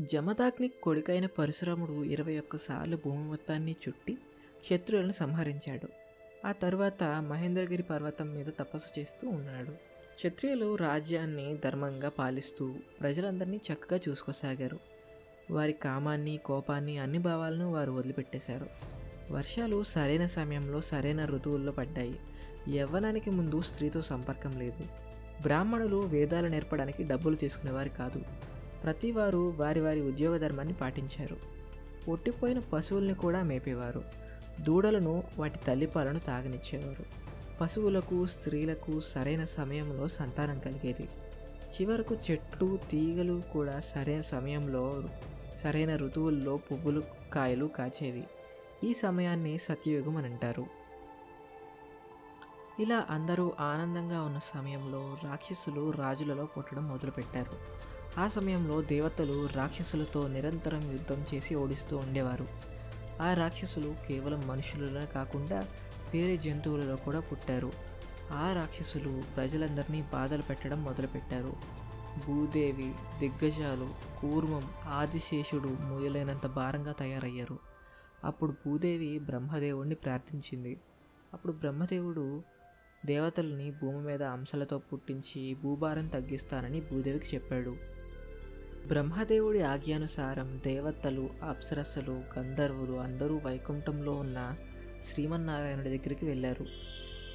జమదాగ్ని కొడుకైన పరశురాముడు ఇరవై ఒక్కసార్లు భూమి మొత్తాన్ని చుట్టి శత్రువులను సంహరించాడు. ఆ తర్వాత మహేంద్రగిరి పర్వతం మీద తపస్సు చేస్తూ ఉన్నాడు. క్షత్రియులు రాజ్యాన్ని ధర్మంగా పాలిస్తూ ప్రజలందరినీ చక్కగా చూసుకోసాగారు. వారి కామాన్ని కోపాన్ని అన్ని భావాలను వారు వదిలిపెట్టేశారు. వర్షాలు సరైన సమయంలో సరైన ఋతువుల్లో పడ్డాయి. యవ్వనానికి ముందు స్త్రీతో సంపర్కం లేదు. బ్రాహ్మణులు వేదాలు నేర్పడానికి డబ్బులు తీసుకునేవారు కాదు. ప్రతివారు వారి వారి ఉద్యోగ ధర్మాన్ని పాటించారు. ఒట్టిపోయిన పశువుల్ని కూడా మేపేవారు. దూడలను వాటి తల్లిపాలను తాగనిచ్చేవారు. పశువులకు స్త్రీలకు సరైన సమయంలో సంతానం కలిగేది. చివరకు చెట్లు తీగలు కూడా సరైన సమయంలో సరైన ఋతువుల్లో పువ్వులు కాయలు కాచేవి. ఈ సమయాన్ని సత్యయుగం అని అంటారు. ఇలా అందరూ ఆనందంగా ఉన్న సమయంలో రాక్షసులు రాజులలో పుట్టడం మొదలుపెట్టారు. ఆ సమయంలో దేవతలు రాక్షసులతో నిరంతరం యుద్ధం చేసి ఓడిస్తూ ఉండేవారు. ఆ రాక్షసులు కేవలం మనుషులనే కాకుండా వేరే జంతువులలో కూడా పుట్టారు. ఆ రాక్షసులు ప్రజలందరినీ బాధలు పెట్టడం మొదలుపెట్టారు. భూదేవి దిగ్గజాలు కూర్మం ఆదిశేషుడు మొదలైనంత భారంగా తయారయ్యారు. అప్పుడు భూదేవి బ్రహ్మదేవుణ్ణి ప్రార్థించింది. అప్పుడు బ్రహ్మదేవుడు దేవతల్ని భూమి మీద అంశాలతో పుట్టించి భూభారం తగ్గిస్తానని భూదేవికి చెప్పాడు. బ్రహ్మదేవుడి ఆజ్ఞానుసారం దేవతలు అప్సరస్సులు గంధర్వులు అందరూ వైకుంఠంలో ఉన్న శ్రీమన్నారాయణుడి దగ్గరికి వెళ్ళారు.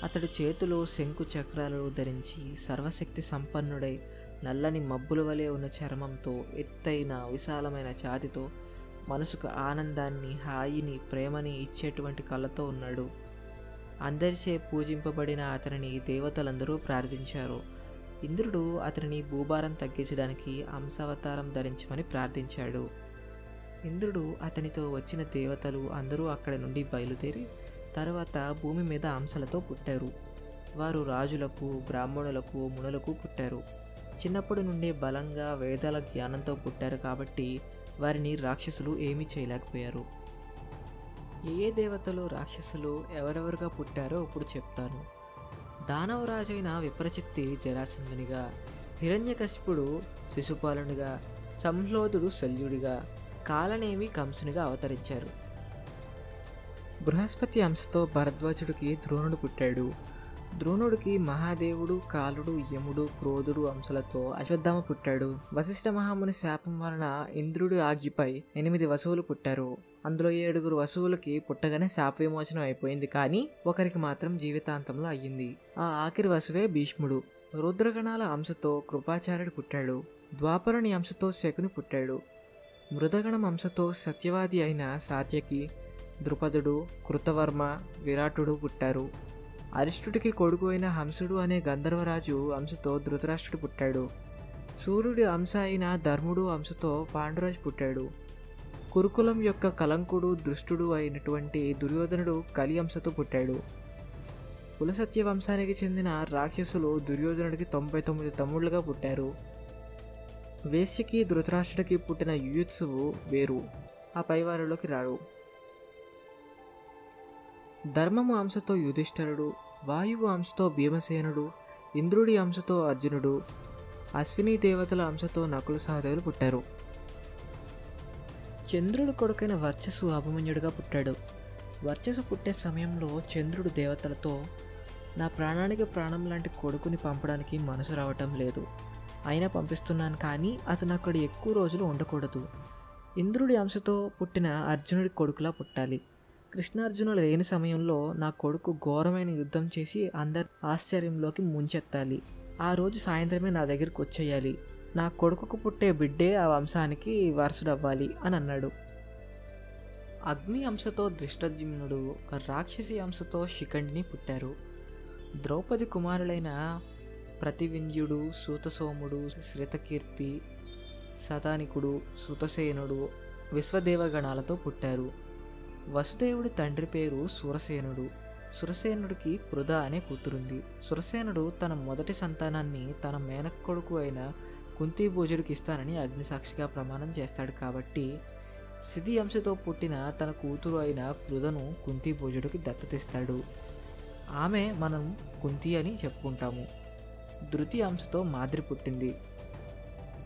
అతడి చేతిలో శంకు చక్రాలు ధరించి సర్వశక్తి సంపన్నుడై నల్లని మబ్బుల వలె ఉన్న చర్మంతో ఎత్తైన విశాలమైన ఛాతితో మనసుకు ఆనందాన్ని హాయిని ప్రేమని ఇచ్చేటువంటి కళ్ళతో ఉన్నాడు. అందరిచే పూజింపబడిన అతనిని దేవతలందరూ ప్రార్థించారు. ఇంద్రుడు అతనిని భూభారం తగ్గించడానికి అంశావతారం ధరించమని ప్రార్థించాడు. ఇంద్రుడు అతనితో వచ్చిన దేవతలు అందరూ అక్కడి నుండి బయలుదేరి తర్వాత భూమి మీద అంశలతో పుట్టారు. వారు రాజులకు బ్రాహ్మణులకు మునులకు పుట్టారు. చిన్నప్పటి నుండే బలంగా వేదాల జ్ఞానంతో పుట్టారు కాబట్టి వారిని రాక్షసులు ఏమీ చేయలేకపోయారు. ఏ ఏ దేవతలు రాక్షసులు ఎవరెవరుగా పుట్టారో ఇప్పుడు చెప్తాను. దానవరాజైన విప్రచిత్తి జరాసంధునిగా హిరణ్యకశిపుడు శిశుపాలునిగా సంహ్లోదుడు శల్యుడిగా కాలనేమి కంసునిగా అవతరించారు. బృహస్పతి అంశతో భరద్వాజుడికి ద్రోణుడు పుట్టాడు. ద్రోణుడికి మహాదేవుడు కాలుడు యముడు క్రోధుడు అంశలతో అశ్వత్థామ పుట్టాడు. వశిష్ఠ మహాముని శాపం వలన ఇంద్రుడి ఆజ్ఞపై ఎనిమిది వసువులు పుట్టారు. అందులో ఏడుగురు వసువులకి పుట్టగానే శాప విమోచనం అయిపోయింది. కానీ ఒకరికి మాత్రం జీవితాంతంలో అయ్యింది. ఆ ఆఖరి వసువే భీష్ముడు. రుద్రగణాల అంశతో కృపాచార్యుడు పుట్టాడు. ద్వాపరుని అంశతో శకుని పుట్టాడు. మృదగణం అంశతో సత్యవాది అయిన సాత్యకి ద్రుపదుడు కృతవర్మ విరాటుడు పుట్టారు. అరిష్టుడికి కొడుకు అయిన హంసుడు అనే గంధర్వరాజు అంశతో ధృతరాష్ట్రుడు పుట్టాడు. సూర్యుడి అంశ అయిన ధర్ముడు అంశతో పాండురాజు పుట్టాడు. కురుకులం యొక్క కలంకుడు దృష్టుడు అయినటువంటి దుర్యోధనుడు కలి అంశతో పుట్టాడు. కులసత్య వంశానికి చెందిన రాక్షసులు దుర్యోధనుడికి తొంభై తొమ్మిది తమ్ముళ్ళుగా పుట్టారు. వేశ్యకి ధృతరాష్ట్రుడికి పుట్టిన యుయుత్సువు వేరు. ఆ పైవారిలోకి రాడు ధర్మము అంశతో యుధిష్ఠరుడు వాయువు అంశతో భీమసేనుడు ఇంద్రుడి అంశతో అర్జునుడు అశ్విని దేవతల అంశతో నకుల సహదేవులు పుట్టారు. చంద్రుడు కొడుకైన వర్చస్సు అభిమన్యుడిగా పుట్టాడు. వర్చస్సు పుట్టే సమయంలో చంద్రుడు దేవతలతో నా ప్రాణానికి ప్రాణం లాంటి కొడుకుని పంపడానికి మనసు రావటం లేదు. అయినా పంపిస్తున్నాను కానీ అతను అక్కడ ఎక్కువ రోజులు ఉండకూడదు. ఇంద్రుడి అంశతో పుట్టిన అర్జునుడి కొడుకులా పుట్టాలి. కృష్ణార్జునులు లేని సమయంలో నా కొడుకు ఘోరమైన యుద్ధం చేసి అందరి ఆశ్చర్యంలోకి ముంచెత్తాలి. ఆ రోజు సాయంత్రమే నా దగ్గరికి వచ్చేయాలి. నా కొడుకుకు పుట్టే బిడ్డే ఆ వంశానికి వారసుడవ్వాలి అని అన్నాడు. అగ్ని అంశతో దృష్టద్యుమ్నుడు రాక్షసి అంశతో శిఖండిని పుట్టారు. ద్రౌపది కుమారులైన ప్రతివింధ్యుడు సూతసోముడు శ్రితకీర్తి సతానికుడు సుతసేనుడు విశ్వదేవగణాలతో పుట్టారు. వసుదేవుడి తండ్రి పేరు సురసేనుడు. సురసేనుడికి కృద అనే కూతురుంది. సురసేనుడు తన మొదటి సంతానాన్ని తన మేనక్కొడుకు అయిన కుంతిభోజుడికి ఇస్తానని అగ్నిసాక్షిగా ప్రమాణం చేస్తాడు కాబట్టి సిది అంశతో పుట్టిన తన కూతురు అయిన పృథను కుంతిభోజుడికి దత్తతిస్తాడు. ఆమె మనం కుంతి అని చెప్పుకుంటాము. ధృతి అంశతో మాదిరి పుట్టింది.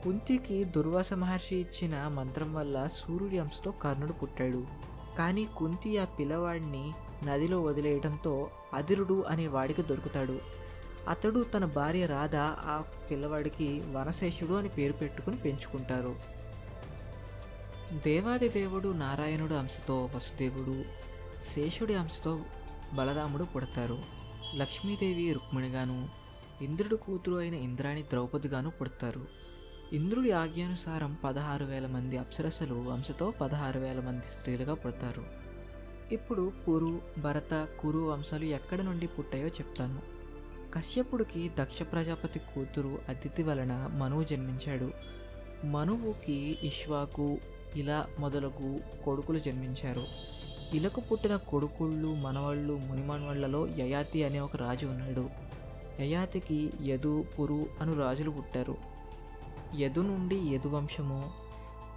కుంతికి దుర్వాస మహర్షి ఇచ్చిన మంత్రం వల్ల సూర్యుడి అంశతో కర్ణుడు పుట్టాడు. కానీ కుంతి ఆ పిల్లవాడిని నదిలో వదిలేయడంతో అదిరుడు అనే వాడికి దొరుకుతాడు. అతడు తన భార్య రాధ ఆ పిల్లవాడికి వనశేషుడు అని పేరు పెట్టుకుని పెంచుకుంటారు. దేవాది దేవుడు నారాయణుడు అంశతో వసుదేవుడు శేషుడి అంశతో బలరాముడు పుడతారు. లక్ష్మీదేవి రుక్మిణిగాను ఇంద్రుడు కూతురు అయిన ఇంద్రాణి ద్రౌపదిగాను పుడతారు. ఇంద్రుడి ఆజ్ఞానుసారం పదహారు వేల మంది అప్సరసలు వంశతో పదహారు వేల మంది స్త్రీలుగా పుడతారు. ఇప్పుడు పురు భరత కురు వంశాలు ఎక్కడి నుండి పుట్టాయో చెప్తాను. కశ్యపుడికి దక్ష ప్రజాపతి కూతురు అతిథి వలన మనువు జన్మించాడు. మనువుకి ఇష్వాకు ఇలా మొదలగు కొడుకులు జన్మించారు. ఇలకు పుట్టిన కొడుకుళ్ళు మనవళ్ళు మునిమనవళ్ళలో యయాతి అనే ఒక రాజు ఉన్నాడు. యయాతికి యదు పురు అను రాజులు పుట్టారు. యదు నుండి యదు వంశము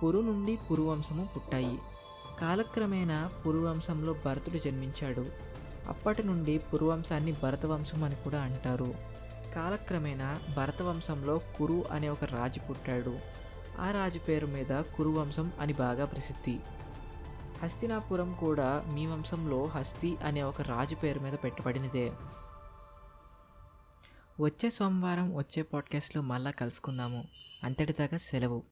పురు నుండి పురువంశము పుట్టాయి. కాలక్రమేణా పురువంశంలో భరతుడు జన్మించాడు. అప్పటి నుండి పురువంశాన్ని భరతవంశం అని కూడా అంటారు. కాలక్రమేణా భరతవంశంలో కురు అనే ఒక రాజు పుట్టాడు. ఆ రాజు పేరు మీద కురువంశం అని బాగా ప్రసిద్ధి. హస్తినాపురం కూడా మీ వంశంలో హస్తి అనే ఒక రాజు పేరు మీద పెట్టబడినదే. వచ్చే సోమవారం వచ్చే పాడ్కాస్ట్లో మళ్ళా కలుసుకుందాము. అంతటిదాకా సెలవు.